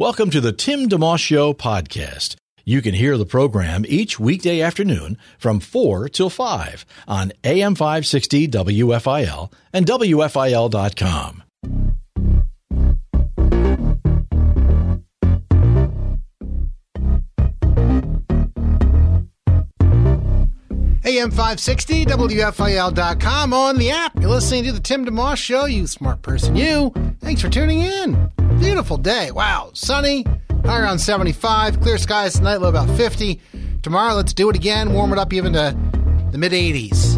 Welcome to the Tim DeMoss Show podcast. You can hear the program each weekday afternoon from 4 till 5 on AM 560 WFIL and WFIL.com. AM 560, WFIL.com on the app. You're listening to the Tim DeMoss Show, you smart person, you. Thanks for tuning in. Beautiful day. Wow. Sunny, high around 75, clear skies tonight, low about 50. Tomorrow, let's do it again, warm it up even to the mid 80s.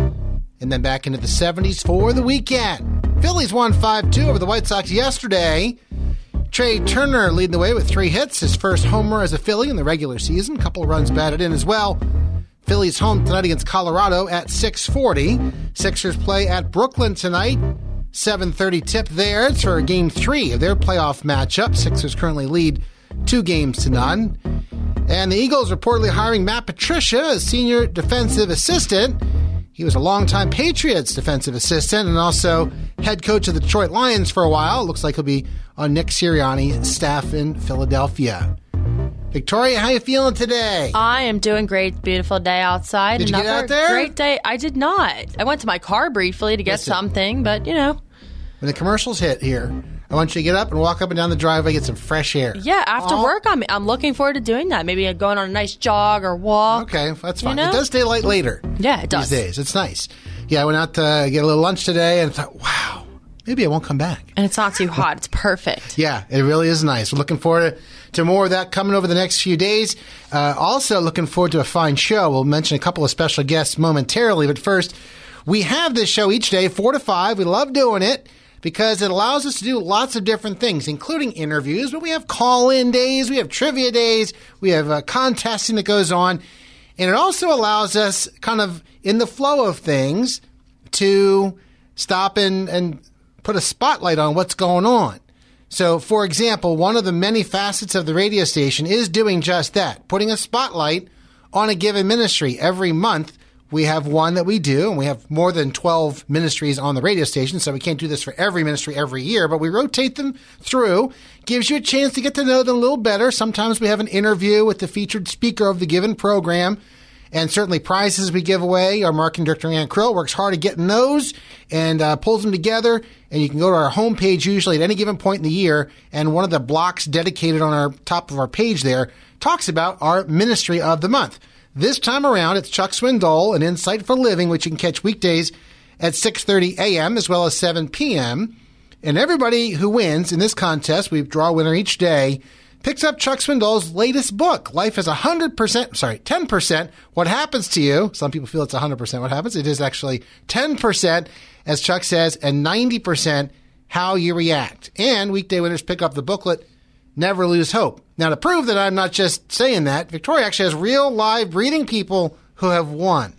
And then back into the 70s for the weekend. Phillies won 5 2 over the White Sox yesterday. Trea Turner leading the way with three hits, his first homer as a Philly in the regular season. Couple runs batted in as well. Phillies home tonight against Colorado at 6:40. Sixers play at Brooklyn tonight. 7:30 tip there. It's for game 3 of their playoff matchup. Sixers currently lead 2 games to none. And the Eagles reportedly hiring Matt Patricia as senior defensive assistant. He was a longtime Patriots defensive assistant and also head coach of the Detroit Lions for a while. Looks like he'll be on Nick Sirianni's staff in Philadelphia. Victoria, how you feeling today? I am doing great. Beautiful day outside. Did you get out there? Great day. I did not. I went to my car briefly to get Listen. something, but you know, When the commercials hit here, I want you to get up and walk up and down the driveway, get some fresh air. yeah. After work, I'm I'm looking forward to doing that. Maybe going on a nice jog or walk. Okay, that's fine. You know? It does stay light later. Yeah, it does. These days, it's nice. Yeah, I went out to get a little lunch today and thought, wow, maybe I won't come back. And it's not too hot. It's perfect. Yeah, it really is nice. We're looking forward to, to more of that coming over the next few days. Uh, also, looking forward to a fine show. We'll mention a couple of special guests momentarily, but first, we have this show each day, 4 to 5. We love doing it because it allows us to do lots of different things, including interviews, but we have call in days, we have trivia days, we have uh, contesting that goes on. And it also allows us, kind of in the flow of things, to stop and, and put a spotlight on what's going on. So, for example, one of the many facets of the radio station is doing just that, putting a spotlight on a given ministry. Every month, we have one that we do, and we have more than 12 ministries on the radio station, so we can't do this for every ministry every year, but we rotate them through. Gives you a chance to get to know them a little better. Sometimes we have an interview with the featured speaker of the given program and certainly prizes we give away. Our marketing director, Ann Krill, works hard at getting those and uh, pulls them together. And you can go to our homepage usually at any given point in the year, and one of the blocks dedicated on our top of our page there talks about our ministry of the month. This time around, it's Chuck Swindoll, an Insight for Living, which you can catch weekdays at 6:30 a.m. as well as 7 p.m. And everybody who wins in this contest, we draw a winner each day, picks up Chuck Swindoll's latest book, Life is 100%, sorry, 10% What Happens to You. Some people feel it's 100% what happens. It is actually 10%, as Chuck says, and 90% how you react. And weekday winners pick up the booklet, Never Lose Hope. Now, to prove that I'm not just saying that, Victoria actually has real, live, breathing people who have won.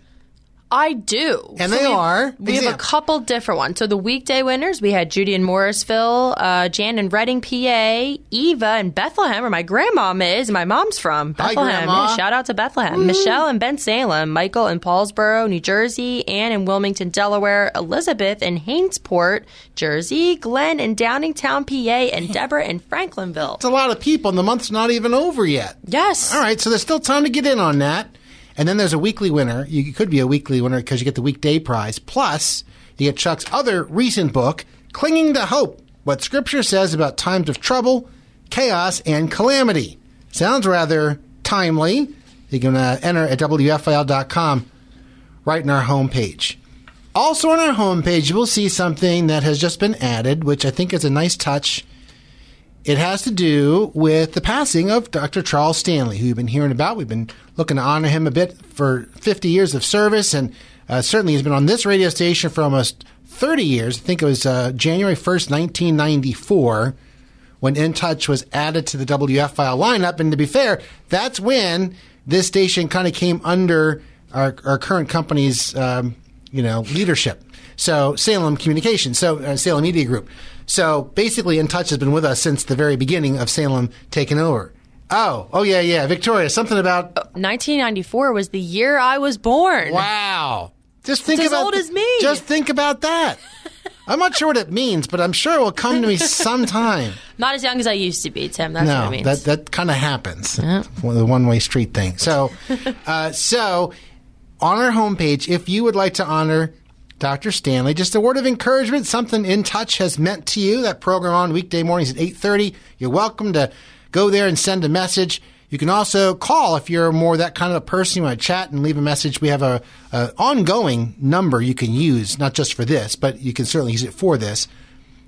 I do. And they we- are? We have a couple different ones. So the weekday winners, we had Judy in Morrisville, uh, Jan in Reading, PA, Eva in Bethlehem, where my grandmom is, and my mom's from. Bethlehem. Grandma. Yeah, shout out to Bethlehem. Michelle in Bensalem, Michael in Paulsboro, New Jersey, Anne in Wilmington, Delaware, Elizabeth in Hainesport, Jersey, Glenn in Downingtown, PA, and Deborah in Franklinville. It's a lot of people, and the month's not even over yet. Yes. All right, so there's still time to get in on that. And then there's a weekly winner. You could be a weekly winner because you get the weekday prize. Plus, you get Chuck's other recent book, Clinging to Hope What Scripture Says About Times of Trouble, Chaos, and Calamity. Sounds rather timely. You can uh, enter at WFIL.com right in our homepage. Also on our homepage, you will see something that has just been added, which I think is a nice touch. It has to do with the passing of Dr. Charles Stanley, who you've been hearing about. We've been looking to honor him a bit for 50 years of service, and uh, certainly he's been on this radio station for almost 30 years. I think it was uh, January 1st, 1994, when In Touch was added to the WFIL lineup. And to be fair, that's when this station kind of came under our, our current company's, um, you know, leadership. So Salem Communications, so uh, Salem Media Group. So basically, In Touch has been with us since the very beginning of Salem taking over. Oh, oh yeah, yeah, Victoria. Something about 1994 was the year I was born. wow. Just think It's as about old as me. Just think about that. I'm not sure what it means, but I'm sure it will come to me sometime. Not as young as I used to be, Tim. That's what no, it means. that that kind of happens. The one way street thing. So, uh, so on our homepage, if you would like to honor Dr. Stanley, just a word of encouragement, something In Touch has meant to you. That program on weekday mornings at eight thirty. You're welcome to go there and send a message. You can also call if you're more that kind of a person. You want to chat and leave a message. We have a, a ongoing number you can use, not just for this, but you can certainly use it for this.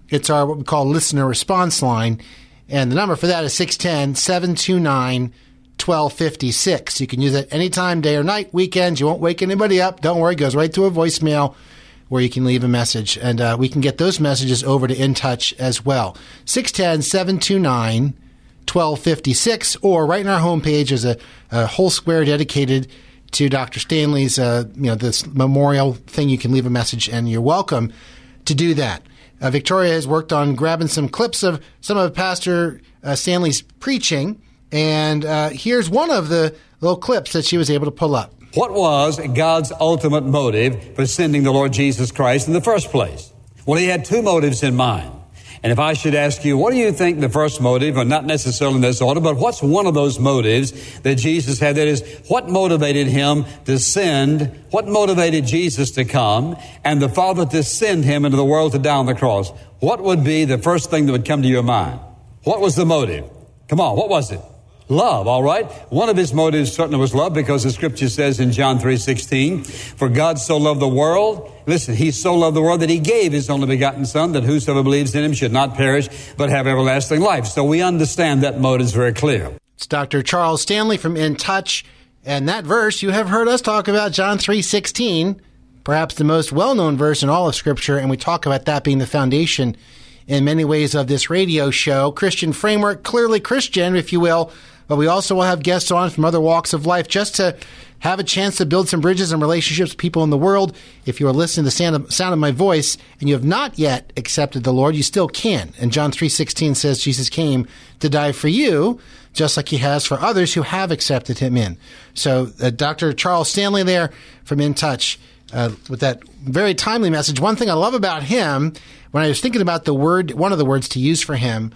It's our what we call listener response line. And the number for that is 610 729 1256. You can use it anytime, day or night, weekends. You won't wake anybody up. Don't worry, it goes right to a voicemail where you can leave a message. And uh, we can get those messages over to InTouch as well. 610 729 1256. Or right in our homepage is a, a whole square dedicated to Dr. Stanley's, uh, you know, this memorial thing. You can leave a message, and you're welcome to do that. Uh, Victoria has worked on grabbing some clips of some of Pastor uh, Stanley's preaching, and uh, here's one of the little clips that she was able to pull up. What was God's ultimate motive for sending the Lord Jesus Christ in the first place? Well, he had two motives in mind. And if I should ask you, what do you think the first motive, or not necessarily in this order, but what's one of those motives that Jesus had? That is, what motivated him to send, what motivated Jesus to come, and the Father to send him into the world to die on the cross? What would be the first thing that would come to your mind? What was the motive? Come on, what was it? Love, all right? One of his motives certainly was love because the scripture says in John 3:16, "For God so loved the world, listen, he so loved the world that he gave his only begotten son that whosoever believes in him should not perish but have everlasting life." So we understand that motive is very clear. It's Dr. Charles Stanley from In Touch, and that verse you have heard us talk about, John 3:16, perhaps the most well-known verse in all of Scripture, and we talk about that being the foundation in many ways of this radio show. Christian framework, clearly Christian, if you will, but we also will have guests on from other walks of life just to have a chance to build some bridges and relationships with people in the world. If you are listening to the sound of, sound of my voice and you have not yet accepted the Lord, you still can. And John 3:16 says Jesus came to die for you, just like he has for others who have accepted him in. So, uh, Dr. Charles Stanley there from In Touch uh, with that very timely message. One thing I love about him, when I was thinking about the word, one of the words to use for him,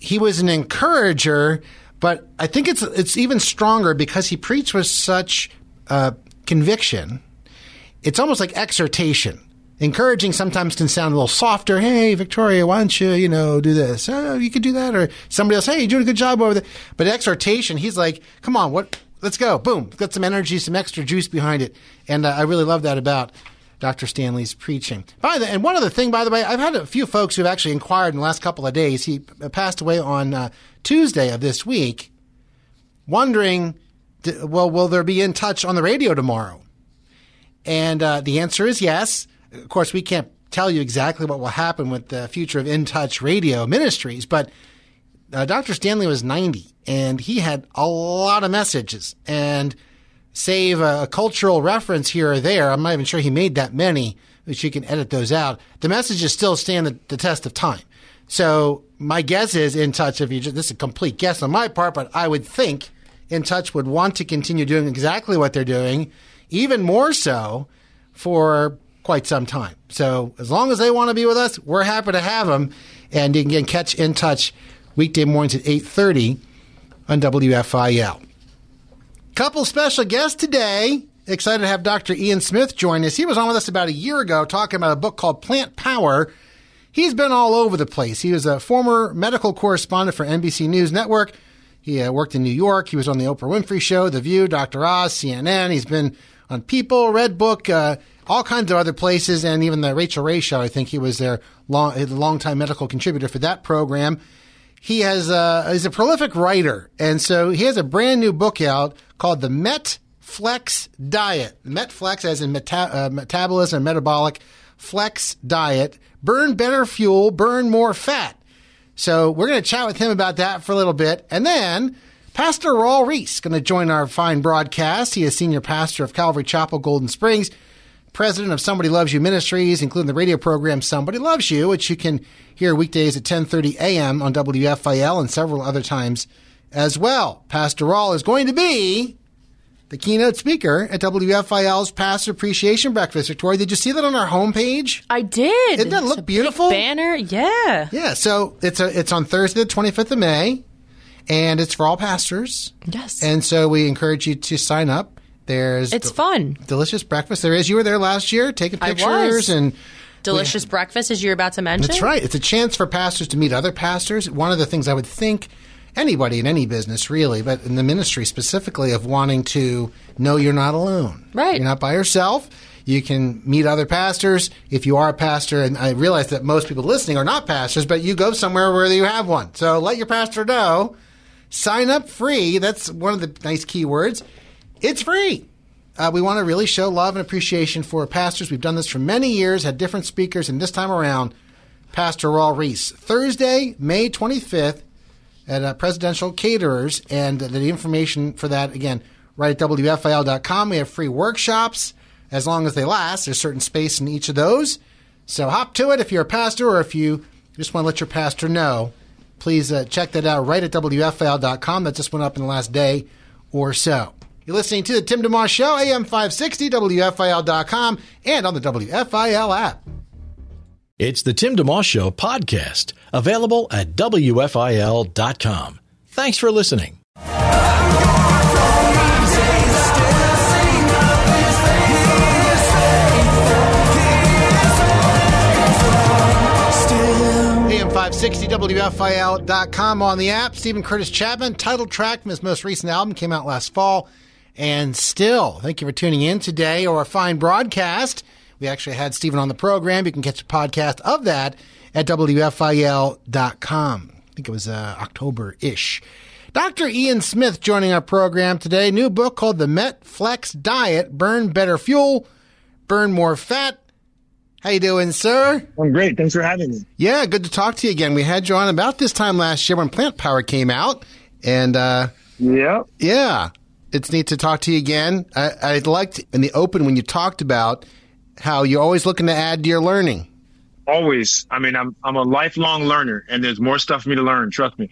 he was an encourager, but I think it's it's even stronger because he preached with such uh, conviction. It's almost like exhortation. Encouraging sometimes can sound a little softer. Hey, Victoria, why don't you, you know, do this? Oh, you could do that. Or somebody else, hey, you're doing a good job over there. But exhortation, he's like, come on, what? Let's go. Boom. Got some energy, some extra juice behind it. And uh, I really love that about Dr. Stanley's preaching. By the and one other thing, by the way, I've had a few folks who have actually inquired in the last couple of days. He passed away on uh, Tuesday of this week, wondering, well, will there be in touch on the radio tomorrow? And uh, the answer is yes. Of course, we can't tell you exactly what will happen with the future of In Touch Radio Ministries, but uh, Dr. Stanley was 90 and he had a lot of messages. And save a, a cultural reference here or there, I'm not even sure he made that many, which you can edit those out. The messages still stand the, the test of time. So my guess is In Touch, if you just, this is a complete guess on my part, but I would think In Touch would want to continue doing exactly what they're doing, even more so for quite some time. So as long as they want to be with us, we're happy to have them. And you can catch In Touch weekday mornings at 8.30 on WFIL. Couple special guests today. Excited to have Dr. Ian Smith join us. He was on with us about a year ago talking about a book called Plant Power. He's been all over the place. He was a former medical correspondent for NBC News Network. He uh, worked in New York. He was on the Oprah Winfrey Show, The View, Dr. Oz, CNN. He's been on People, Redbook, uh, all kinds of other places, and even the Rachael Ray Show. I think he was their long, longtime medical contributor for that program. He has uh, is a prolific writer, and so he has a brand new book out called the Met Flex Diet. Met Flex, as in meta- uh, metabolism metabolic flex diet. Burn better fuel, burn more fat. So we're going to chat with him about that for a little bit. And then Pastor Raul Ries going to join our fine broadcast. He is senior pastor of Calvary Chapel, Golden Springs, president of Somebody Loves You Ministries, including the radio program Somebody Loves You, which you can hear weekdays at 10:30 a.m. on WFIL and several other times as well. Pastor Raul is going to be the keynote speaker at WFIL's Pastor Appreciation Breakfast. Victoria, did you see that on our homepage? I did. Didn't that It's look beautiful? banner, yeah. Yeah, so it's a it's on Thursday, the twenty fifth of May, and it's for all pastors. Yes. And so we encourage you to sign up. There's it's del- fun. delicious breakfast. There is. You were there last year taking pictures and. Delicious breakfast, as you're about to mention. That's right. It's a chance for pastors to meet other pastors. One of the things I would think anybody in any business, really, but in the ministry specifically, of wanting to know you're not alone. Right. You're not by yourself. You can meet other pastors if you are a pastor. And I realize that most people listening are not pastors, but you go somewhere where you have one. So let your pastor know. Sign up free. That's one of the nice keywords. It's free. Uh, we want to really show love and appreciation for pastors. We've done this for many years, had different speakers, and this time around, Pastor Raul Ries. Thursday, May 25th at uh, Presidential Caterers, and the information for that, again, right at WFIL.com. We have free workshops as long as they last. There's certain space in each of those. So hop to it if you're a pastor or if you just want to let your pastor know. Please uh, check that out right at WFIL.com. That just went up in the last day or so. You're listening to the Tim DeMoss Show, AM 560, WFIL.com, and on the WFIL app. It's the Tim DeMoss Show podcast, available at WFIL.com. Thanks for listening. AM 560 WFIL.com on the app. Steven Curtis Chapman, title track from his most recent album, came out last fall. And still, thank you for tuning in today or a fine broadcast. We actually had Steven on the program. You can catch a podcast of that at WFIL.com. I think it was uh, October ish. Dr. Ian Smith joining our program today. New book called The Met Flex Diet Burn Better Fuel, Burn More Fat. How you doing, sir? I'm great. Thanks for having me. Yeah, good to talk to you again. We had you on about this time last year when Plant Power came out, and uh, Yeah. yeah, it's neat to talk to you again. I, I liked in the open when you talked about how you're always looking to add to your learning. Always. I mean, I'm I'm a lifelong learner, and there's more stuff for me to learn. Trust me.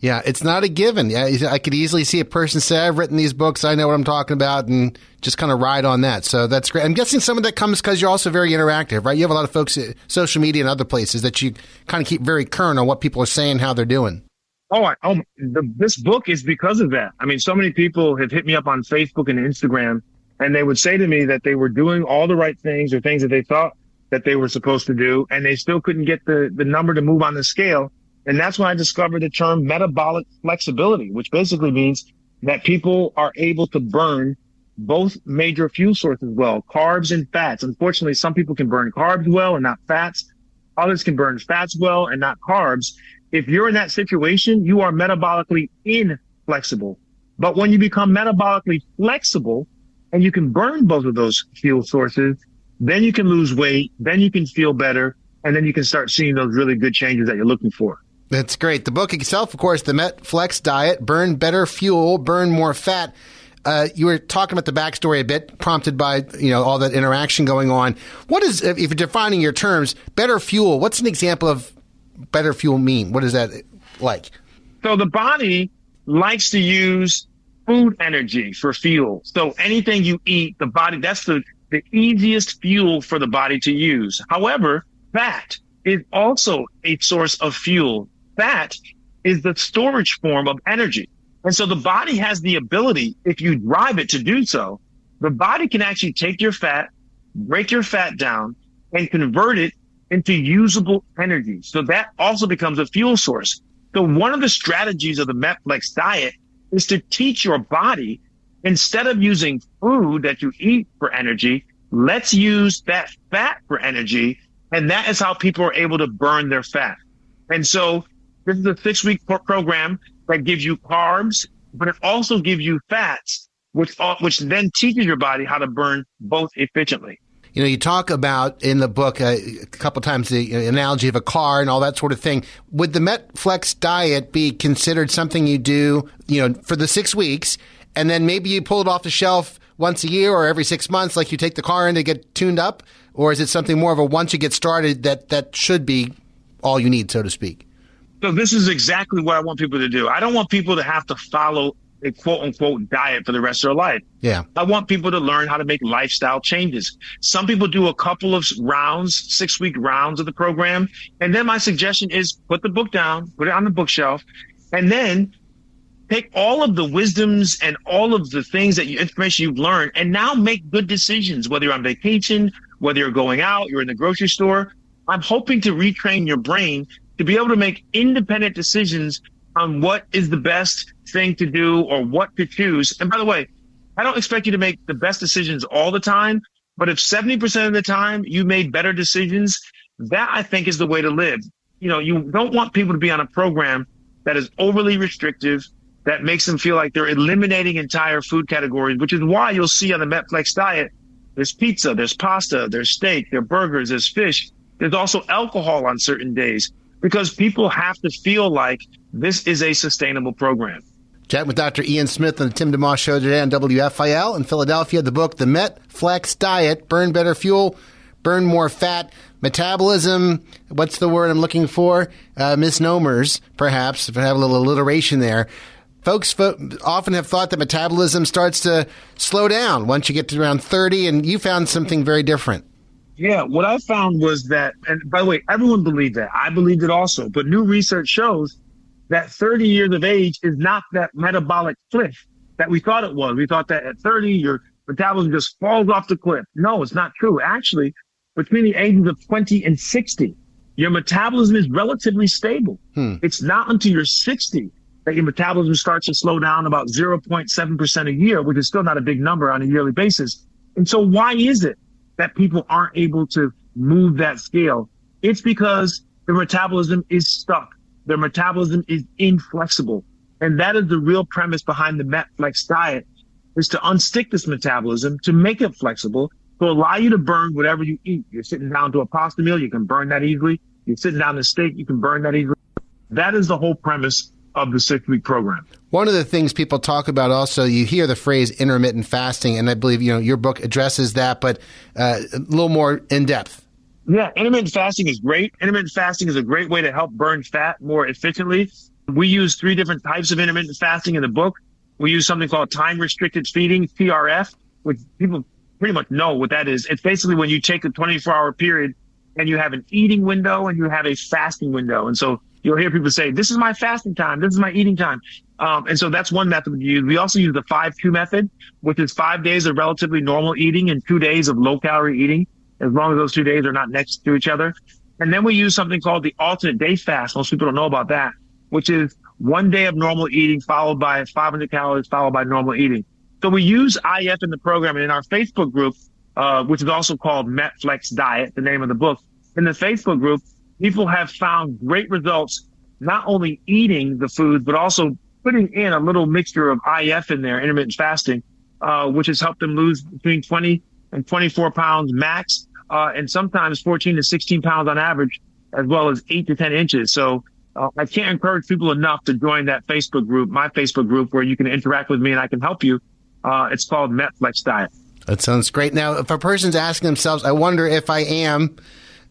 Yeah, it's not a given. Yeah, I could easily see a person say, "I've written these books. I know what I'm talking about," and just kind of ride on that. So that's great. I'm guessing some of that comes because you're also very interactive, right? You have a lot of folks, at social media and other places that you kind of keep very current on what people are saying, how they're doing. Oh, I, oh, the, this book is because of that. I mean, so many people have hit me up on Facebook and Instagram, and they would say to me that they were doing all the right things or things that they thought that they were supposed to do, and they still couldn't get the the number to move on the scale. And that's when I discovered the term metabolic flexibility, which basically means that people are able to burn both major fuel sources well, carbs and fats. Unfortunately, some people can burn carbs well and not fats. Others can burn fats well and not carbs. If you're in that situation, you are metabolically inflexible. But when you become metabolically flexible and you can burn both of those fuel sources, then you can lose weight, then you can feel better, and then you can start seeing those really good changes that you're looking for. That's great. The book itself, of course, the Met Flex Diet: Burn Better Fuel, Burn More Fat. Uh, you were talking about the backstory a bit, prompted by you know all that interaction going on. What is, if you're defining your terms, better fuel? What's an example of better fuel mean? What is that like? So the body likes to use food energy for fuel. So anything you eat, the body, that's the, the easiest fuel for the body to use. However, fat is also a source of fuel. Fat is the storage form of energy. And so the body has the ability, if you drive it to do so, the body can actually take your fat, break your fat down and convert it into usable energy. So that also becomes a fuel source. So one of the strategies of the Metflex diet is to teach your body instead of using food that you eat for energy, let's use that fat for energy. And that is how people are able to burn their fat. And so this is a six week pro- program that gives you carbs, but it also gives you fats, which, uh, which then teaches your body how to burn both efficiently. You know, you talk about in the book uh, a couple times the analogy of a car and all that sort of thing. Would the MetFlex diet be considered something you do, you know, for the six weeks, and then maybe you pull it off the shelf once a year or every six months, like you take the car in to get tuned up, or is it something more of a once you get started that that should be all you need, so to speak? So this is exactly what I want people to do. I don't want people to have to follow a quote unquote diet for the rest of their life. Yeah. I want people to learn how to make lifestyle changes. Some people do a couple of rounds, six week rounds of the program. And then my suggestion is put the book down, put it on the bookshelf, and then take all of the wisdoms and all of the things that you, information you've learned and now make good decisions, whether you're on vacation, whether you're going out, you're in the grocery store. I'm hoping to retrain your brain to be able to make independent decisions on what is the best thing to do or what to choose. And by the way, I don't expect you to make the best decisions all the time, but if 70% of the time you made better decisions, that I think is the way to live. You know, you don't want people to be on a program that is overly restrictive, that makes them feel like they're eliminating entire food categories, which is why you'll see on the Metflex diet, there's pizza, there's pasta, there's steak, there's burgers, there's fish. There's also alcohol on certain days because people have to feel like this is a sustainable program. Chat with Dr. Ian Smith on the Tim DeMoss Show today on WFIL in Philadelphia. The book, The Met Flex Diet, Burn Better Fuel, Burn More Fat, Metabolism, what's the word I'm looking for? Uh, misnomers, perhaps, if I have a little alliteration there. Folks fo- often have thought that metabolism starts to slow down once you get to around 30, and you found something very different. Yeah, what I found was that, and by the way, everyone believed that. I believed it also, but new research shows that 30 years of age is not that metabolic cliff that we thought it was. We thought that at 30, your metabolism just falls off the cliff. No, it's not true. Actually, between the ages of 20 and 60, your metabolism is relatively stable. Hmm. It's not until you're 60 that your metabolism starts to slow down about 0.7% a year, which is still not a big number on a yearly basis. And so why is it that people aren't able to move that scale. It's because the metabolism is stuck. Their metabolism is inflexible. And that is the real premise behind the MetFlex diet is to unstick this metabolism, to make it flexible, to allow you to burn whatever you eat. You're sitting down to a pasta meal, you can burn that easily. You're sitting down to steak, you can burn that easily. That is the whole premise of the six week program. One of the things people talk about also, you hear the phrase intermittent fasting, and I believe you know your book addresses that, but uh, a little more in depth. Yeah, intermittent fasting is great. Intermittent fasting is a great way to help burn fat more efficiently. We use three different types of intermittent fasting in the book. We use something called time restricted feeding, TRF, which people pretty much know what that is. It's basically when you take a 24 hour period and you have an eating window and you have a fasting window. And so you'll hear people say, this is my fasting time. This is my eating time. Um, and so that's one method we use. We also use the five two method, which is five days of relatively normal eating and two days of low calorie eating, as long as those two days are not next to each other. And then we use something called the alternate day fast. Most people don't know about that, which is one day of normal eating followed by 500 calories followed by normal eating. So we use IF in the program and in our Facebook group, uh, which is also called MetFlex Diet, the name of the book. In the Facebook group, people have found great results, not only eating the food, but also putting in a little mixture of IF in there, intermittent fasting, uh, which has helped them lose between 20 and 24 pounds max, uh, and sometimes 14 to 16 pounds on average, as well as eight to 10 inches. So uh, I can't encourage people enough to join that Facebook group, my Facebook group, where you can interact with me and I can help you. Uh, it's called MetFlex Diet. That sounds great. Now, if a person's asking themselves, I wonder if I am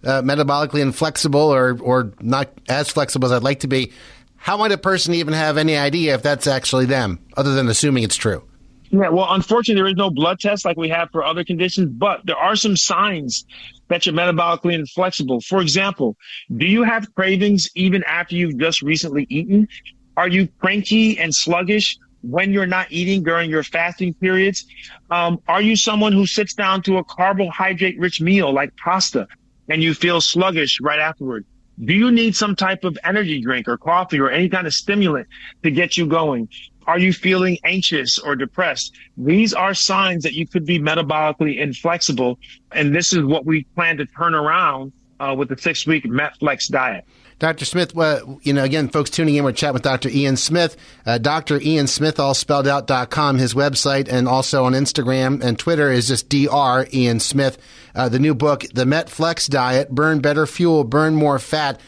uh, metabolically inflexible or, or not as flexible as I'd like to be, how might a person even have any idea if that's actually them, other than assuming it's true? Yeah, well, unfortunately, there is no blood test like we have for other conditions, but there are some signs that you're metabolically inflexible. For example, do you have cravings even after you've just recently eaten? Are you cranky and sluggish when you're not eating during your fasting periods? Um, are you someone who sits down to a carbohydrate rich meal like pasta and you feel sluggish right afterward? Do you need some type of energy drink or coffee or any kind of stimulant to get you going? Are you feeling anxious or depressed? These are signs that you could be metabolically inflexible. And this is what we plan to turn around uh, with the six week MetFlex diet. Dr. Smith, uh, you know, again, folks tuning in, we're chatting with Dr. Ian Smith, uh, Dr. Ian Smith, all spelled out.com, his website, and also on Instagram and Twitter is just Dr. Ian Smith. Uh, the new book, The MetFlex Diet, Burn Better Fuel, Burn More Fat.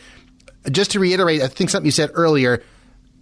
Just to reiterate, I think something you said earlier,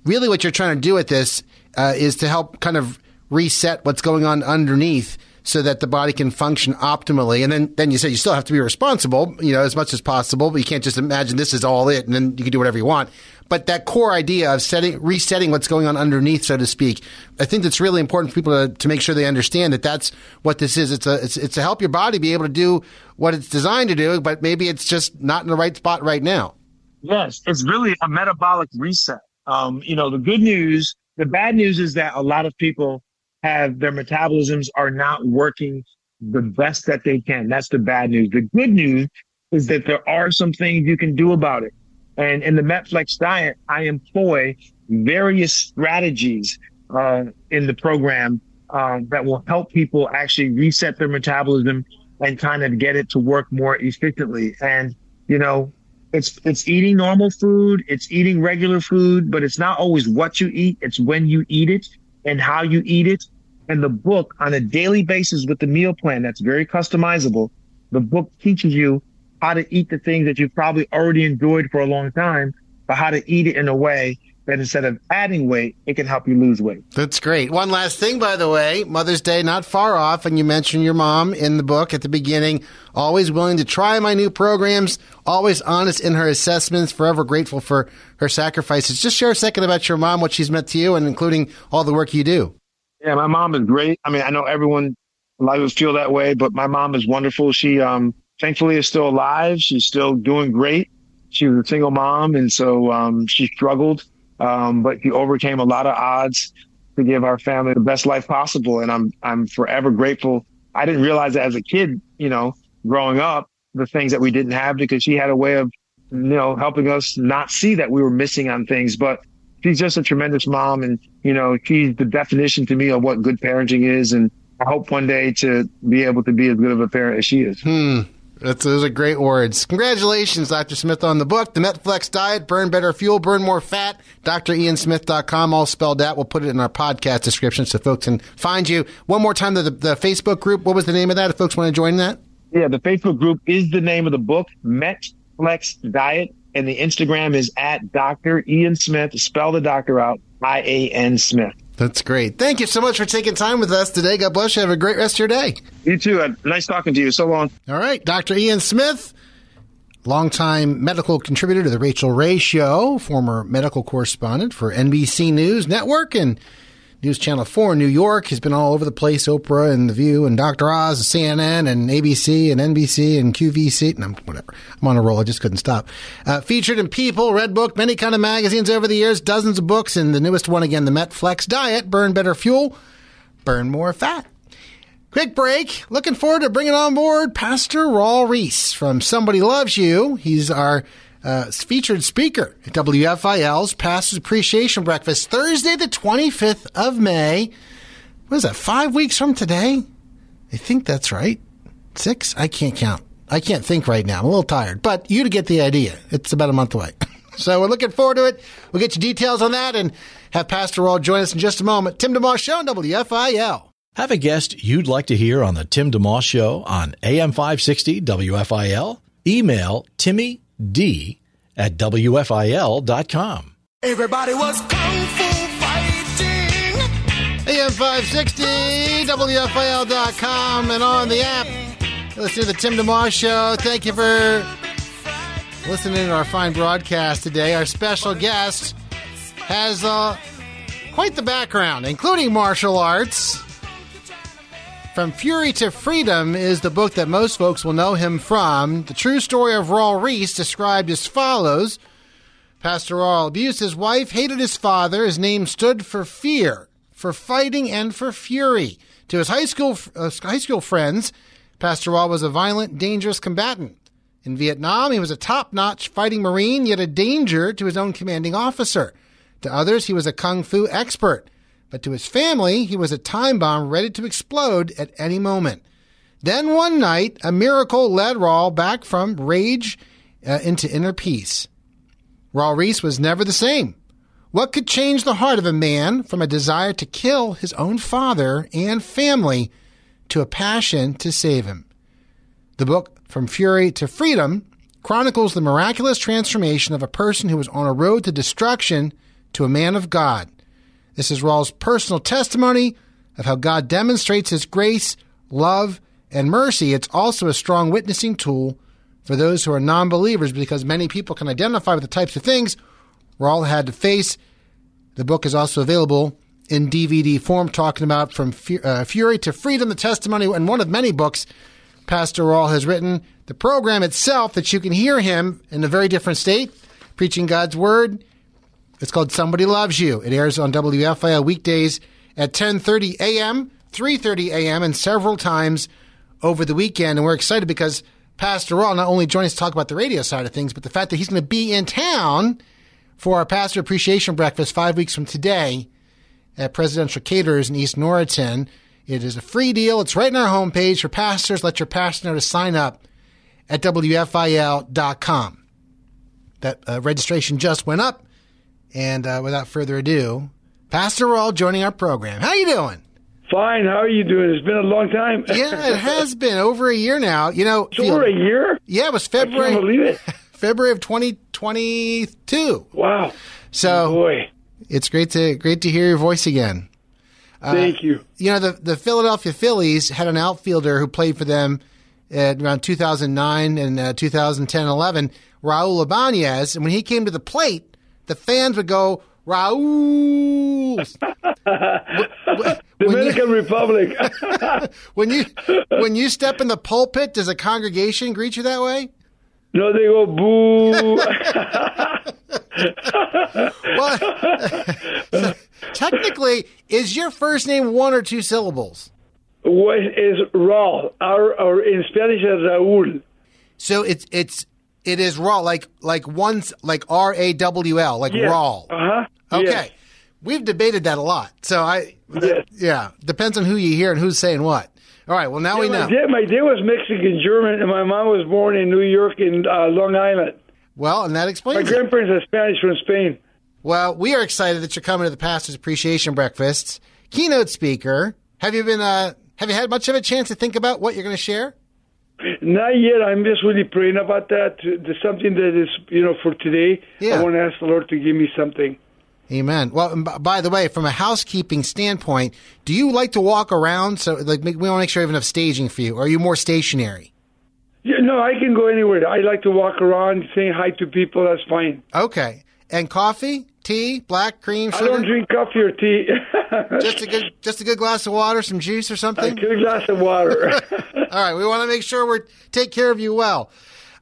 really what you're trying to do with this uh, is to help kind of reset what's going on underneath so that the body can function optimally. And then, then you say you still have to be responsible, you know, as much as possible, but you can't just imagine this is all it and then you can do whatever you want. But that core idea of setting, resetting what's going on underneath, so to speak, I think that's really important for people to, to make sure they understand that that's what this is. It's a, it's, it's to help your body be able to do what it's designed to do, but maybe it's just not in the right spot right now. Yes, it's really a metabolic reset. Um, you know, the good news, the bad news is that a lot of people have their metabolisms are not working the best that they can. That's the bad news. The good news is that there are some things you can do about it. And in the MetFlex diet, I employ various strategies uh, in the program uh, that will help people actually reset their metabolism and kind of get it to work more efficiently. And you know, it's it's eating normal food, it's eating regular food, but it's not always what you eat; it's when you eat it and how you eat it. And the book on a daily basis with the meal plan that's very customizable. The book teaches you how to eat the things that you've probably already enjoyed for a long time, but how to eat it in a way that instead of adding weight, it can help you lose weight. That's great. One last thing, by the way, Mother's Day not far off, and you mentioned your mom in the book at the beginning. Always willing to try my new programs, always honest in her assessments, forever grateful for her sacrifices. Just share a second about your mom, what she's meant to you, and including all the work you do. Yeah, my mom is great. I mean, I know everyone, a lot of us feel that way, but my mom is wonderful. She, um, thankfully is still alive. She's still doing great. She was a single mom, and so um, she struggled um, but he overcame a lot of odds to give our family the best life possible. And I'm, I'm forever grateful. I didn't realize that as a kid, you know, growing up, the things that we didn't have because she had a way of, you know, helping us not see that we were missing on things. But she's just a tremendous mom. And, you know, she's the definition to me of what good parenting is. And I hope one day to be able to be as good of a parent as she is. Hmm. That's, those are great words. Congratulations, Dr. Smith, on the book, The Metflex Diet, Burn Better Fuel, Burn More Fat, driansmith.com, all spelled out. We'll put it in our podcast description so folks can find you. One more time, the, the Facebook group, what was the name of that if folks want to join that? Yeah, the Facebook group is the name of the book, Metflex Diet, and the Instagram is at Dr. Ian Smith, spell the doctor out, I-A-N Smith. That's great. Thank you so much for taking time with us today. God bless you. Have a great rest of your day. You too. Nice talking to you. So long. All right. Dr. Ian Smith, longtime medical contributor to the Rachael Ray Show, former medical correspondent for NBC News Network and News Channel 4 in New York. He's been all over the place, Oprah and The View and Dr. Oz, and CNN and ABC and NBC and QVC. And no, whatever. I'm on a roll. I just couldn't stop. Uh, featured in People, Redbook, many kind of magazines over the years, dozens of books, and the newest one again, the MetFlex Diet, Burn Better Fuel, Burn More Fat. Quick break. Looking forward to bringing on board Pastor Raul Ries from Somebody Loves You. He's our uh, featured speaker at WFIL's Pastors Appreciation Breakfast Thursday, the 25th of May. What is that, five weeks from today? I think that's right. Six? I can't count. I can't think right now. I'm a little tired, but you to get the idea. It's about a month away. so we're looking forward to it. We'll get you details on that and have Pastor Raul join us in just a moment. Tim DeMoss Show on WFIL. Have a guest you'd like to hear on the Tim DeMoss Show on AM 560 WFIL? Email Timmy D at WFIL.com. Everybody was kung fu fighting. AM 560, WFIL.com, and on the app. Listen to the Tim DeMoss Show. Thank you for listening to our fine broadcast today. Our special guest has uh, quite the background, including martial arts. From Fury to Freedom is the book that most folks will know him from. The true story of Raul Ries described as follows. Pastor Raul abused his wife, hated his father. His name stood for fear, for fighting, and for fury. To his high school uh, high school friends, Pastor Raul was a violent, dangerous combatant. In Vietnam, he was a top-notch fighting Marine, yet a danger to his own commanding officer. To others, he was a kung fu expert. But to his family, he was a time bomb ready to explode at any moment. Then one night, a miracle led Raul back from rage uh, into inner peace. Raul Ries was never the same. What could change the heart of a man from a desire to kill his own father and family to a passion to save him? The book, From Fury to Freedom, chronicles the miraculous transformation of a person who was on a road to destruction to a man of God. This is Raul's personal testimony of how God demonstrates his grace, love, and mercy. It's also a strong witnessing tool for those who are non believers because many people can identify with the types of things Raul had to face. The book is also available in DVD form, talking about From uh, Fury to Freedom, the testimony, and one of many books Pastor Raul has written. The program itself, that you can hear him in a very different state, preaching God's Word. It's called Somebody Loves You. It airs on WFIL weekdays at 10:30 a.m., 3:30 a.m., and several times over the weekend. And we're excited because Pastor Raul not only joined us to talk about the radio side of things, but the fact that he's going to be in town for our Pastor Appreciation Breakfast five weeks from today at Presidential Caterers in East Norriton. It is a free deal. It's right on our homepage for pastors. Let your pastor know to sign up at WFIL.com. That uh, registration just went up. And uh, without further ado, Pastor Raul joining our program. How you doing? Fine. How are you doing? It's been a long time. Yeah, it has been over a year now. You know, It's over a year? Yeah, it was I can't February. believe it. February of 2022. Wow. So Boy, it's great to great to hear your voice again. thank you. You know, the the Philadelphia Phillies had an outfielder who played for them at around 2009 and uh, 2010 11, Raul Ibanez. And when he came to the plate, the fans would go, Raul. Dominican Republic. when you when you step in the pulpit, does a congregation greet you that way? no, they go boo. Well, technically, is your first name one or two syllables? what is Raul? Our, or in Spanish, is Raul. So it's it's it is raw, like like one like R A W L, like Yes. raw. Uh huh. Okay, we've debated that a lot. So I, Yes. yeah, depends on who you hear and who's saying what. All right, well now we my, know. dad, my dad was Mexican German, and my mom was born in New York in uh, Long Island. Well, and that My explains it. grandparents are Spanish from Spain. Well, we are excited that you're coming to the Pastors Appreciation Breakfast. Keynote speaker. Have you been? Uh, have you had much of a chance to think about what you're going to share? Not yet. I'm just really praying about that. There's something that is, you know, for today. Yeah. I want to ask the Lord to give me something. Amen. Well, and b- by the way, from a housekeeping standpoint, do you like to walk around? So, like, we want to make sure we have enough staging for you. Or are you more stationary? Yeah, no, I can go anywhere. I like to walk around, saying hi to people. That's fine. Okay. And coffee, tea, black cream, I sugar. don't drink coffee or tea. just a good, just a good glass of water, some juice or something. a good glass of water. All right. We want to make sure we take care of you well.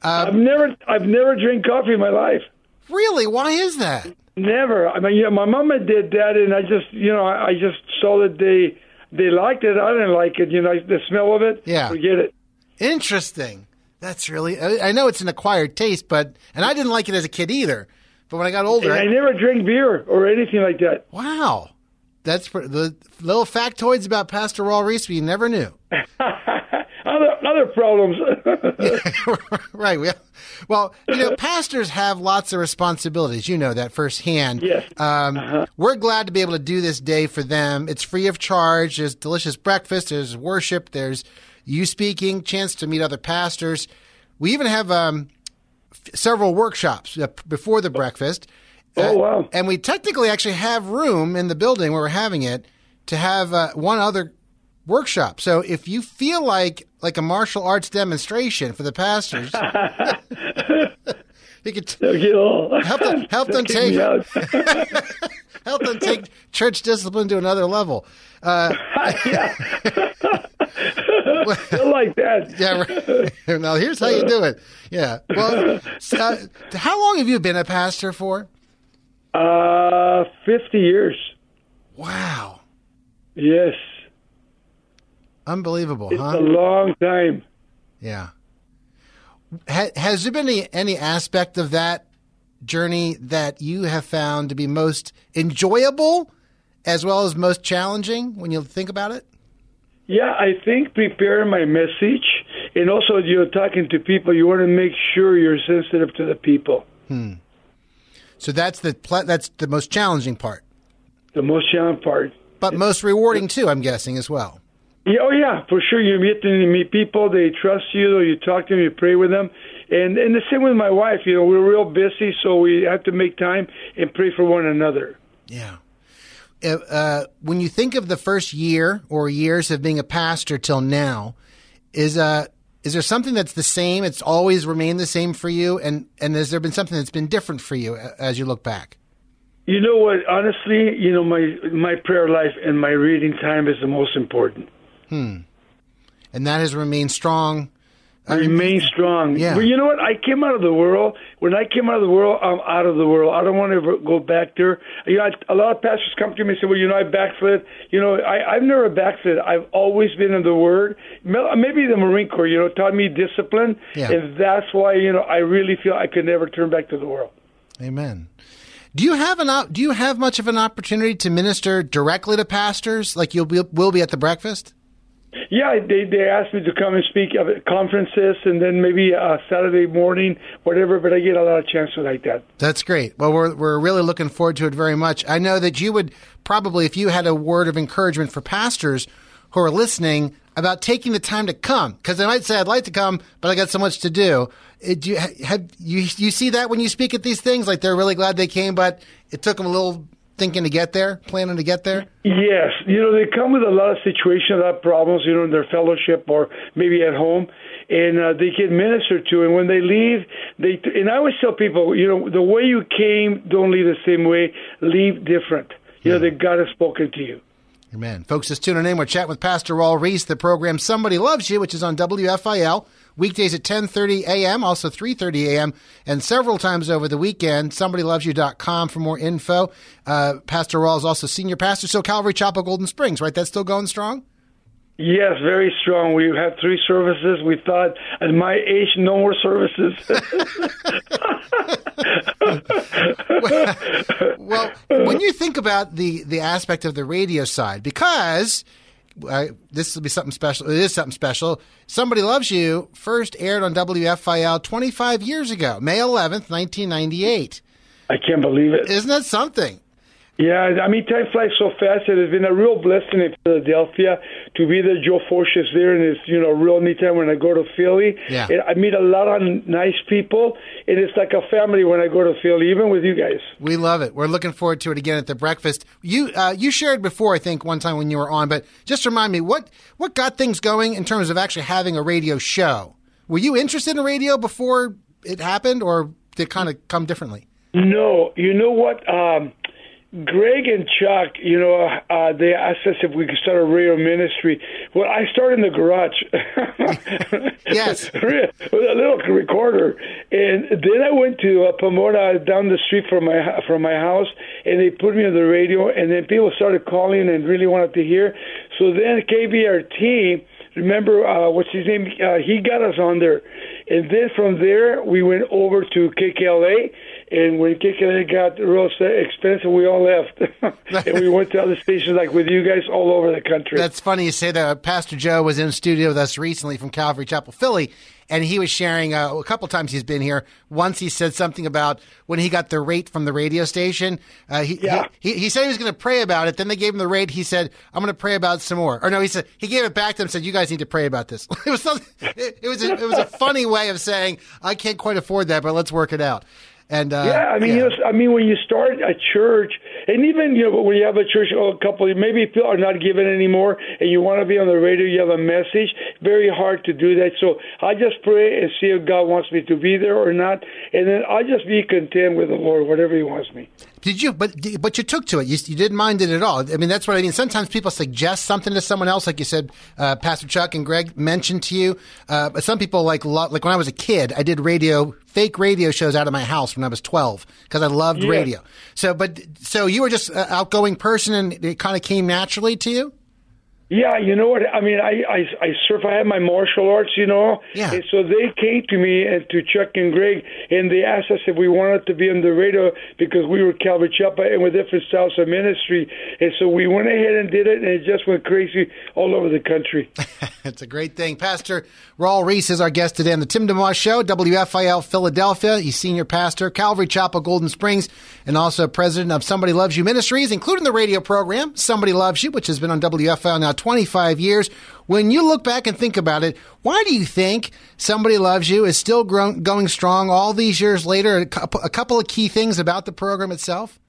Uh, I've never, I've never drank coffee in my life. Really? Why is that? Never. I mean, yeah, my mama did that, and I just, you know, I, I just saw that they, they liked it. I didn't like it. You know, the smell of it. Yeah. Forget it. Interesting. That's really. I I know it's an acquired taste, but and I didn't like it as a kid either. But when I got older, And I never drank beer or anything like that. wow, that's the little factoids about Pastor Raul Ries you never knew. Other, other problems. right. We, well, you know, pastors have lots of responsibilities. You know that firsthand. Yes. Um, We're glad to be able to do this day for them. It's free of charge. There's delicious breakfast. There's worship. There's you speaking, chance to meet other pastors. We even have um, several workshops uh, before the breakfast. Oh, wow. And we technically actually have room in the building where we're having it to have uh, one other workshop. So if you feel like like a martial arts demonstration for the pastors, you could t- all. help them help them They'll kick me take help them take church discipline to another level. Uh, They'll like that. yeah. Right. now here's how you do it. Yeah. Well, uh, how long have you been a pastor for? Uh, 50 years. Wow. Yes. Unbelievable, It's huh? a long time. Yeah. Ha- has there been any, any aspect of that journey that you have found to be most enjoyable as well as most challenging when you think about it? Yeah, I think prepare my message and also you're talking to people, you want to make sure you're sensitive to the people. Hmm. So that's the pl- that's the most challenging part, The most challenging part. but most rewarding too. I'm guessing as well. Yeah, oh yeah, for sure. You meet you meet people, they trust you, you talk to them, you pray with them, and and the same with my wife. You know, we're real busy, so we have to make time and pray for one another. Yeah. Uh, uh, when you think of the first year or years of being a pastor till now, is uh is there something that's the same? It's always remained the same for you, and and has there been something that's been different for you as you look back? You know what? Honestly, you know my my prayer life and my reading time is the most important. Hmm. And that has remained strong. I remain strong. Yeah. But you know what? I came out of the world. When I came out of the world, I'm out of the world. I don't want to ever go back there. You know, I, a lot of pastors come to me and say, "Well, you know, I backslid." You know, I, I've never backslid. I've always been in the Word. Maybe the Marine Corps, you know, taught me discipline, Yeah. and that's why you know I really feel I could never turn back to the world. Amen. Do you have an op- do you have much of an opportunity to minister directly to pastors like you'll be will be at the breakfast? Yeah, they they asked me to come and speak at conferences, and then maybe uh, Saturday morning, whatever. But I get a lot of chances like that. That's great. Well, we're we're really looking forward to it very much. I know that you would probably, if you had a word of encouragement for pastors who are listening about taking the time to come, because they might say, "I'd like to come, but I got so much to do." Uh, Do you have you you see that when you speak at these things? Like they're really glad they came, but it took them a little thinking to get there, planning to get there. Yes, you know they come with a lot of situations, a lot of problems, you know, in their fellowship or maybe at home, and uh, they get ministered to. And when they leave, they and I always tell people, you know, the way you came, don't leave the same way. Leave different. You know, that God has spoken to you. Amen. Folks, just tuning in. We're chatting with Pastor Raul Ries, the program Somebody Loves You, which is on WFIL, weekdays at 10.30 a.m., also 3.30 a.m., and several times over the weekend. SomebodyLovesYou.com for more info. Uh, pastor Raul is also senior pastor, so Calvary Chapel, Golden Springs, right? That's still going strong? Yes, very strong. We had three services. We thought at my age, no more services. well, when you think about the the aspect of the radio side, because uh, this will be something special. It is something special. Somebody loves you. First aired on WFIL 25 years ago, May 11th, 1998. I can't believe it. Isn't that something? Yeah, I mean, time flies so fast. It has been a real blessing in Philadelphia to be the Joe Forsh there, and it's you know real neat time when I go to Philly. Yeah. I meet a lot of nice people, and it's like a family when I go to Philly, even with you guys. We love it. We're looking forward to it again at the breakfast. You uh, you shared before, I think, one time when you were on, but just remind me what what got things going in terms of actually having a radio show. Were you interested in radio before it happened, or did it kind of come differently? No, you know what? Um, Greg and Chuck, you know, uh, they asked us if we could start a radio ministry. Well, I started in the garage. yes. with a little recorder, and then I went to uh, Pomona down the street from my from my house, and they put me on the radio, and then people started calling and really wanted to hear. So then KBRT, remember uh, what's his name? Uh, he got us on there, and then from there we went over to KKLA. And when KKLA got real expensive, we all left, and we went to other stations like with you guys all over the country. That's funny you say that. Pastor Joe was in studio with us recently from Calvary Chapel, Philly, and he was sharing uh, a couple times he's been here. Once he said something about when he got the rate from the radio station. Uh, he, Yeah. he, he said he was going to pray about it. Then they gave him the rate. He said, "I'm going to pray about it some more." Or no, he said he gave it back to them. and Said, "You guys need to pray about this." it was something, it, it was a, it was a funny way of saying, "I can't quite afford that, but let's work it out." And uh, yeah, I mean, You know, I mean, when you start a church, and even you know, when you have a church, oh, a couple, maybe people are not given anymore, and you want to be on the radio, you have a message. Very hard to do that. So I just pray and see if God wants me to be there or not, and then I just be content with the Lord, whatever He wants me. Did you? But but you took to it. You, you didn't mind it at all. I mean, that's what I mean. Sometimes people suggest something to someone else, like you said, uh, Pastor Chuck and Greg mentioned to you. Uh, but some people like lo- like when I was a kid, I did radio, fake radio shows out of my house when I was twelve because I loved Yeah. radio. So, but so you were just an outgoing person, and it kind of came naturally to you. Yeah, you know what? I mean, I, I I surf. I have my martial arts, you know. Yeah. And so they came to me and to Chuck and Greg, and they asked us if we wanted to be on the radio because we were Calvary Chapel and with different styles of ministry. And so we went ahead and did it, and it just went crazy all over the country. it's a great thing. Pastor Raul Ries is our guest today on the Tim DeMoss Show, WFIL Philadelphia. He's senior pastor, Calvary Chapel, Golden Springs, and also president of Somebody Loves You Ministries, including the radio program Somebody Loves You, which has been on WFIL now 25 years. When you look back and think about it, why do you think Somebody Loves You is still grown, going strong all these years later? A couple, a couple of key things about the program itself?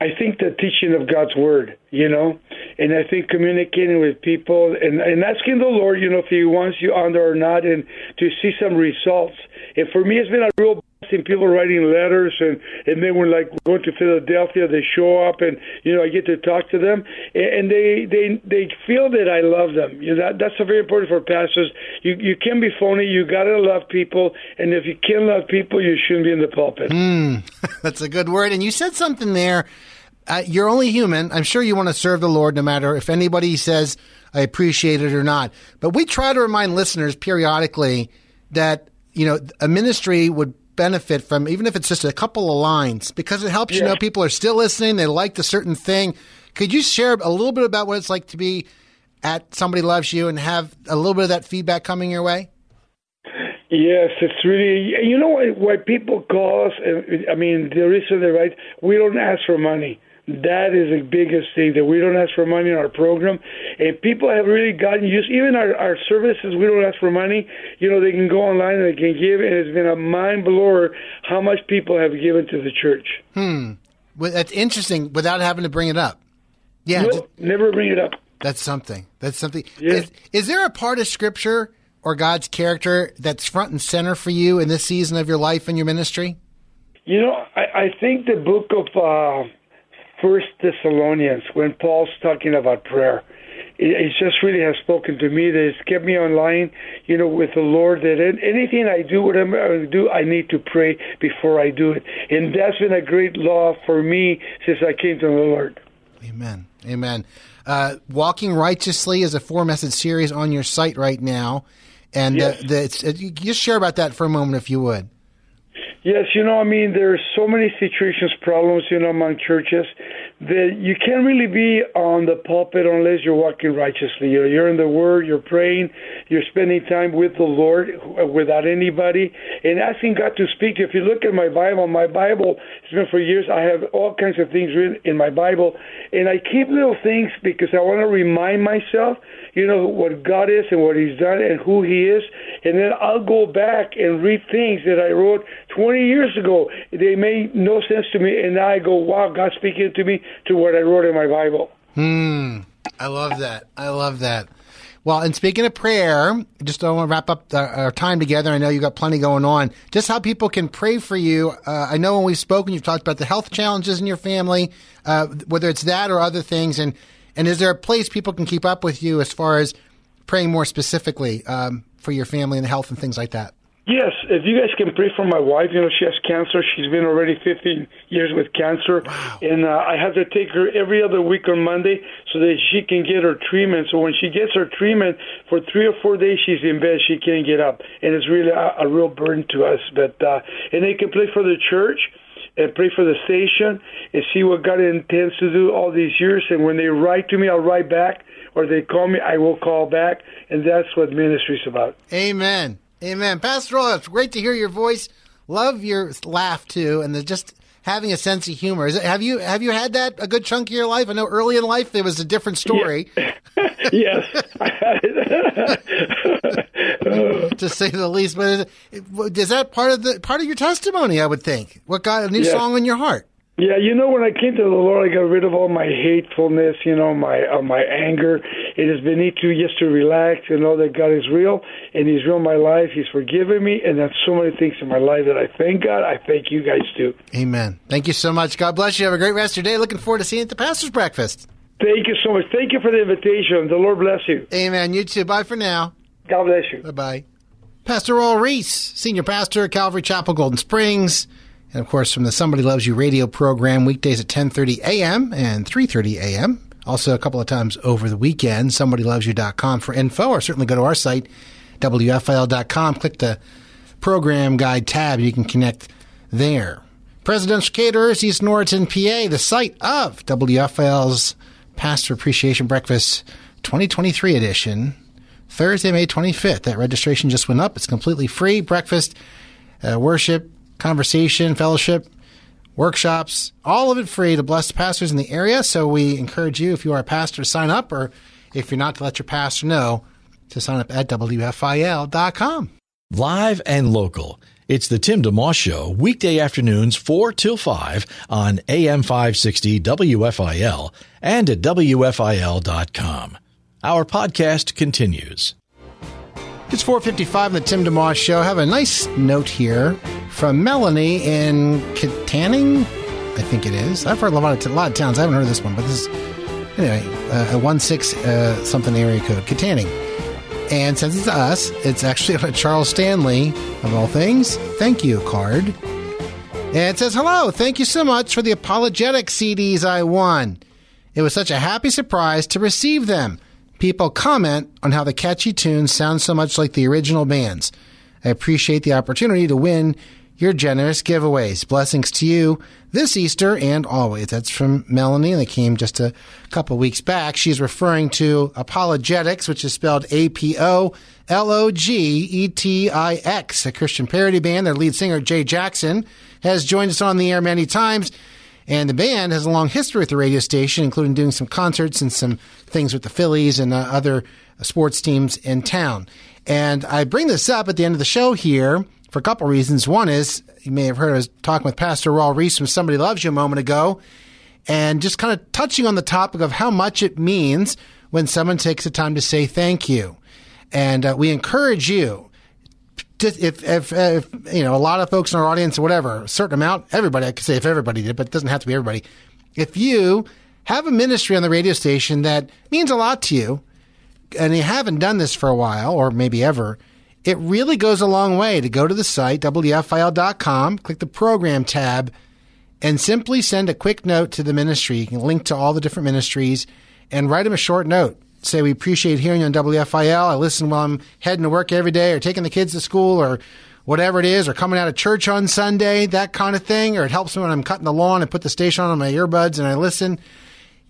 I think the teaching of God's word, you know, and I think communicating with people and, and asking the Lord, you know, if He wants you on there or not, and to see some results. And for me, it's been a real blessing. People writing letters, and and then when like going to Philadelphia, they show up, and you know, I get to talk to them, and they they they feel that I love them. You know, that that's very important for pastors. You you can be phony. You got to love people, and if you can't love people, you shouldn't be in the pulpit. Mm, that's a good word. And you said something there. Uh, you're only human. I'm sure you want to serve the Lord no matter if anybody says, I appreciate it or not. But we try to remind listeners periodically that, you know, a ministry would benefit from, even if it's just a couple of lines, because it helps you know people are still listening. They liked a certain thing. Could you share a little bit about what it's like to be at Somebody Loves You and have a little bit of that feedback coming your way? Yes, it's really. You know why, people call us? I mean, the reason they're right. We don't ask for money. That is the biggest thing that we don't ask for money in our program, and people have really gotten used. Even our our services, we don't ask for money. You know, they can go online and they can give, and it's been a mind blower how much people have given to the church. Hmm. Well, that's interesting without having to bring it up. Yeah. Nope, never bring it up. That's something. That's something. Yeah. Is, is there a part of Scripture or God's character that's front and center for you in this season of your life and your ministry? You know, I, I think the book of uh, First Thessalonians, when Paul's talking about prayer, it, just really has spoken to me. That it's kept me online, you know, with the Lord. That an- anything I do, whatever I do, I need to pray before I do it, and that's been a great law for me since I came to the Lord. Amen. Amen. Uh, Walking Righteously is a four message series on your site right now. And uh, Yes. the, it's, uh, just share about that for a moment, if you would. Yes, you know, I mean, there's so many situations, problems, you know, among churches that you can't really be on the pulpit unless you're walking righteously. You know, you're in the Word, you're praying, you're spending time with the Lord without anybody, and asking God to speak. If you look at my Bible, my Bible has been for years. I have all kinds of things written in my Bible, and I keep little things because I want to remind myself, you know, what God is and what He's done and who He is, and then I'll go back and read things that I wrote 20 years ago. They made no sense to me, and now I go, wow, God's speaking to me to what I wrote in my Bible. Hmm. I love that. I love that. Well, and speaking of prayer, just don't want to wrap up our time together. I know you got plenty going on. Just how people can pray for you. Uh, I know when we've spoken, you've talked about the health challenges in your family, uh, whether it's that or other things. And and is there a place people can keep up with you as far as praying more specifically um, for your family and health and things like that? Yes, if you guys can pray for my wife, you know she has cancer. She's been already 15 years with cancer, and uh, I have to take her every other week on Monday so that she can get her treatment. So when she gets her treatment for three or four days, she's in bed. She can't get up, and it's really a, a real burden to us. But uh, and they can pray for the church and pray for the station and see what God intends to do all these years. And when they write to me, I'll write back, or they call me, I will call back, and that's what ministry is about. Amen. Amen. Pastor Raul, it's great to hear your voice. Love your laugh too, and the just having a sense of humor. Is it, have you have you had that a good chunk of your life? I know early in life there was a different story, yes, to say the least. But is, is that part of the part of your testimony? I would think. What got a new Yes. song in your heart? Yeah, you know, when I came to the Lord, I got rid of all my hatefulness, you know, my uh, my anger. It has been need to just to relax and know that God is real and He's real in my life. He's forgiven me, and that's so many things in my life that I thank God. I thank you guys too. Amen. Thank you so much. God bless you. Have a great rest of your day. Looking forward to seeing you at the pastor's breakfast. Thank you so much. Thank you for the invitation. The Lord bless you. Amen. You too. Bye for now. God bless you. Bye bye. Pastor Raul Ries, Senior Pastor at Calvary Chapel, Golden Springs. And of course, from the Somebody Loves You radio program, weekdays at 10.30 a.m. and 3.30 a.m. Also, a couple of times over the weekend, somebodylovesyou.com for info, or certainly go to our site, WFIL.com. Click the program guide tab. You can connect there. Presidential Caterers, East Norriton, PA, the site of WFL's Pastor Appreciation Breakfast 2023 edition, Thursday, May 25th. That registration just went up. It's completely free. Breakfast, uh, worship, conversation, fellowship, workshops, all of it free to bless pastors in the area. So we encourage you, if you are a pastor, to sign up, or if you're not, to let your pastor know to sign up at WFIL.com. Live and local. It's the Tim DeMoss Show, weekday afternoons 4 till 5 on AM 560 WFIL and at WFIL.com. Our podcast continues. It's 4:55 on the Tim DeMoss Show. I have a nice note here from Melanie in Katanning, I think it is. I've heard a lot of, lot of towns. I haven't heard this one, but this is anyway uh, a one six uh, something area code, Katanning. And since it's us, it's actually a Charles Stanley of all things. Thank you card. And it says, "Hello, thank you so much for the apologetic CDs I won. It was such a happy surprise to receive them." People comment on how the catchy tunes sound so much like the original bands. I appreciate the opportunity to win your generous giveaways. Blessings to you this Easter and always. That's from Melanie, and they came just a couple weeks back. She's referring to ApologetiX, which is spelled A P O L O G E T I X, a Christian parody band. Their lead singer, Jay Jackson, has joined us on the air many times. And the band has a long history with the radio station, including doing some concerts and some things with the Phillies and uh, other sports teams in town. And I bring this up at the end of the show here for a couple reasons. One is you may have heard us talking with Pastor Raul Ries from Somebody Loves You a moment ago, and just kind of touching on the topic of how much it means when someone takes the time to say thank you. And uh, we encourage you if, if, if, you know a lot of folks in our audience or whatever, a certain amount, everybody, I could say if everybody did, but it doesn't have to be everybody. If you have a ministry on the radio station that means a lot to you, and you haven't done this for a while or maybe ever, it really goes a long way to go to the site, WFIL.com, click the program tab, and simply send a quick note to the ministry. You can link to all the different ministries and write them a short note say we appreciate hearing you on WFIL. I listen while I'm heading to work every day or taking the kids to school or whatever it is, or coming out of church on Sunday, that kind of thing. Or it helps me when I'm cutting the lawn and put the station on my earbuds and I listen.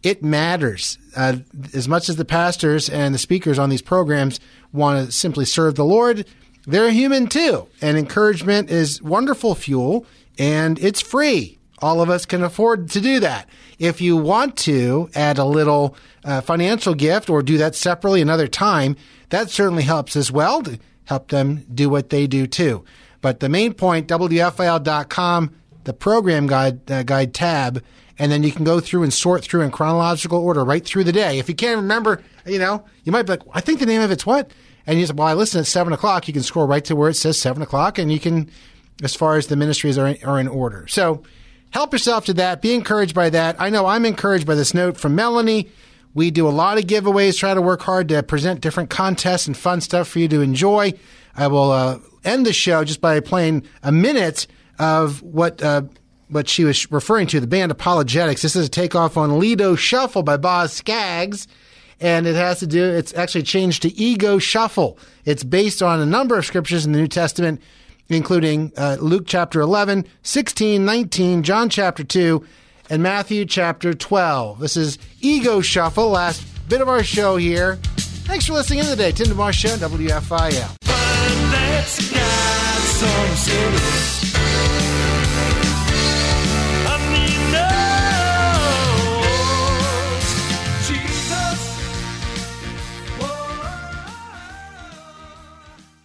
It matters uh, as much as the pastors and the speakers on these programs want to simply serve the Lord. They're human too, and encouragement is wonderful fuel, and it's free. All of us can afford to do that. If you want to add a little uh, financial gift or do that separately another time, that certainly helps as well to help them do what they do too. But the main point, WFIL.com, the program guide, uh, guide tab, and then you can go through and sort through in chronological order right through the day. If you can't remember, you know, you might be like, I think the name of it's what? And you say, well, I listen at seven o'clock. You can scroll right to where it says seven o'clock and you can, as far as the ministries are in, are in order. So help yourself to that. Be encouraged by that. I know I'm encouraged by this note from Melanie. We do a lot of giveaways, try to work hard to present different contests and fun stuff for you to enjoy. I will uh, end the show just by playing a minute of what uh, what she was referring to, the band ApologetiX. This is a takeoff on Lido Shuffle by Boz Scaggs. And it has to do, it's actually changed to Ego Shuffle. It's based on a number of scriptures in the New Testament including uh, Luke chapter 11, 16, 19, John chapter 2, and Matthew chapter 12. This is Ego Shuffle, last bit of our show here. Thanks for listening in today. Tim DeMoss Show, WFIL.